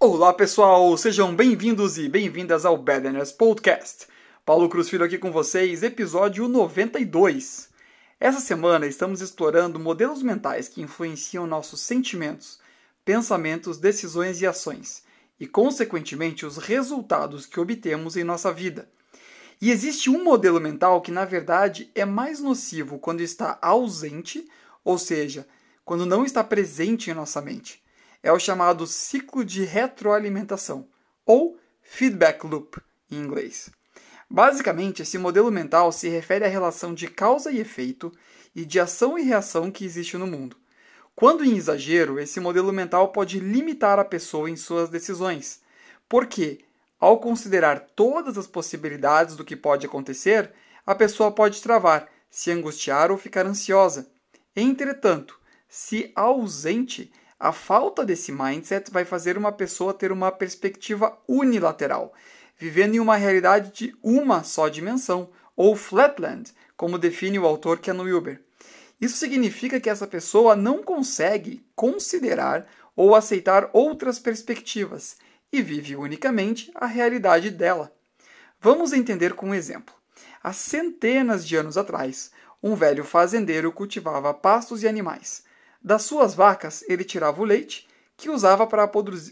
Olá pessoal, sejam bem-vindos e bem-vindas ao Badness Podcast. Paulo Cruz Filho aqui com vocês, episódio 92. Essa semana estamos explorando modelos mentais que influenciam nossos sentimentos, pensamentos, decisões e ações, e consequentemente os resultados que obtemos em nossa vida. E existe um modelo mental que na verdade é mais nocivo quando está ausente, ou seja, quando não está presente em nossa mente é o chamado ciclo de retroalimentação, ou feedback loop em inglês. Basicamente, esse modelo mental se refere à relação de causa e efeito e de ação e reação que existe no mundo. Quando em exagero, esse modelo mental pode limitar a pessoa em suas decisões, porque, ao considerar todas as possibilidades do que pode acontecer, a pessoa pode travar, se angustiar ou ficar ansiosa. Entretanto, se ausente, a falta desse mindset vai fazer uma pessoa ter uma perspectiva unilateral, vivendo em uma realidade de uma só dimensão, ou flatland, como define o autor Ken Wilber. Isso significa que essa pessoa não consegue considerar ou aceitar outras perspectivas e vive unicamente a realidade dela. Vamos entender com um exemplo. Há centenas de anos atrás, um velho fazendeiro cultivava pastos e animais. Das suas vacas, ele tirava o leite, que usava para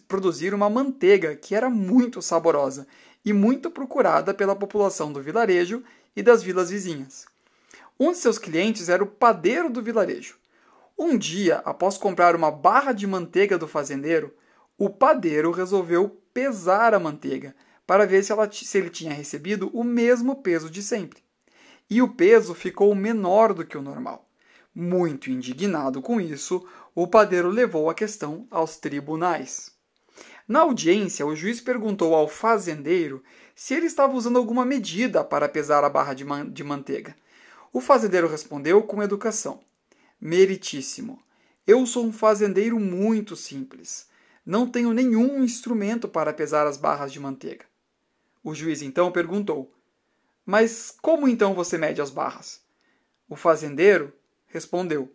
produzir uma manteiga que era muito saborosa e muito procurada pela população do vilarejo e das vilas vizinhas. Um de seus clientes era o padeiro do vilarejo. Um dia, após comprar uma barra de manteiga do fazendeiro, o padeiro resolveu pesar a manteiga para ver se, ela, se ele tinha recebido o mesmo peso de sempre. E o peso ficou menor do que o normal. Muito indignado com isso, o padeiro levou a questão aos tribunais. Na audiência, o juiz perguntou ao fazendeiro se ele estava usando alguma medida para pesar a barra de, man de manteiga. O fazendeiro respondeu com educação: Meritíssimo, eu sou um fazendeiro muito simples. Não tenho nenhum instrumento para pesar as barras de manteiga. O juiz então perguntou: Mas como então você mede as barras? O fazendeiro respondeu: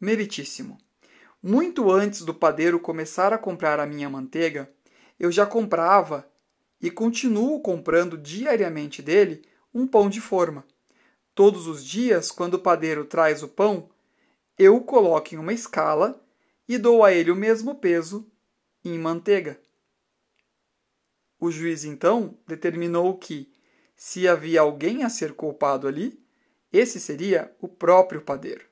Meritíssimo, muito antes do padeiro começar a comprar a minha manteiga, eu já comprava e continuo comprando diariamente dele um pão de forma. Todos os dias, quando o padeiro traz o pão, eu o coloco em uma escala e dou a ele o mesmo peso em manteiga. O juiz então determinou que, se havia alguém a ser culpado ali, esse seria o próprio padeiro.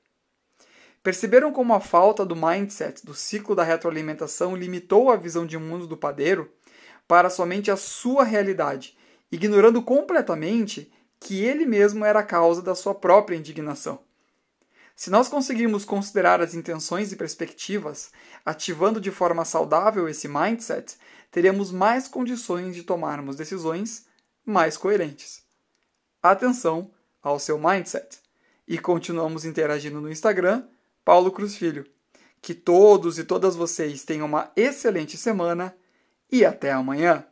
Perceberam como a falta do mindset do ciclo da retroalimentação limitou a visão de mundo do padeiro para somente a sua realidade, ignorando completamente que ele mesmo era a causa da sua própria indignação. Se nós conseguirmos considerar as intenções e perspectivas, ativando de forma saudável esse mindset, teremos mais condições de tomarmos decisões mais coerentes. Atenção ao seu mindset! E continuamos interagindo no Instagram Paulo Cruz Filho. Que todos e todas vocês tenham uma excelente semana e até amanhã!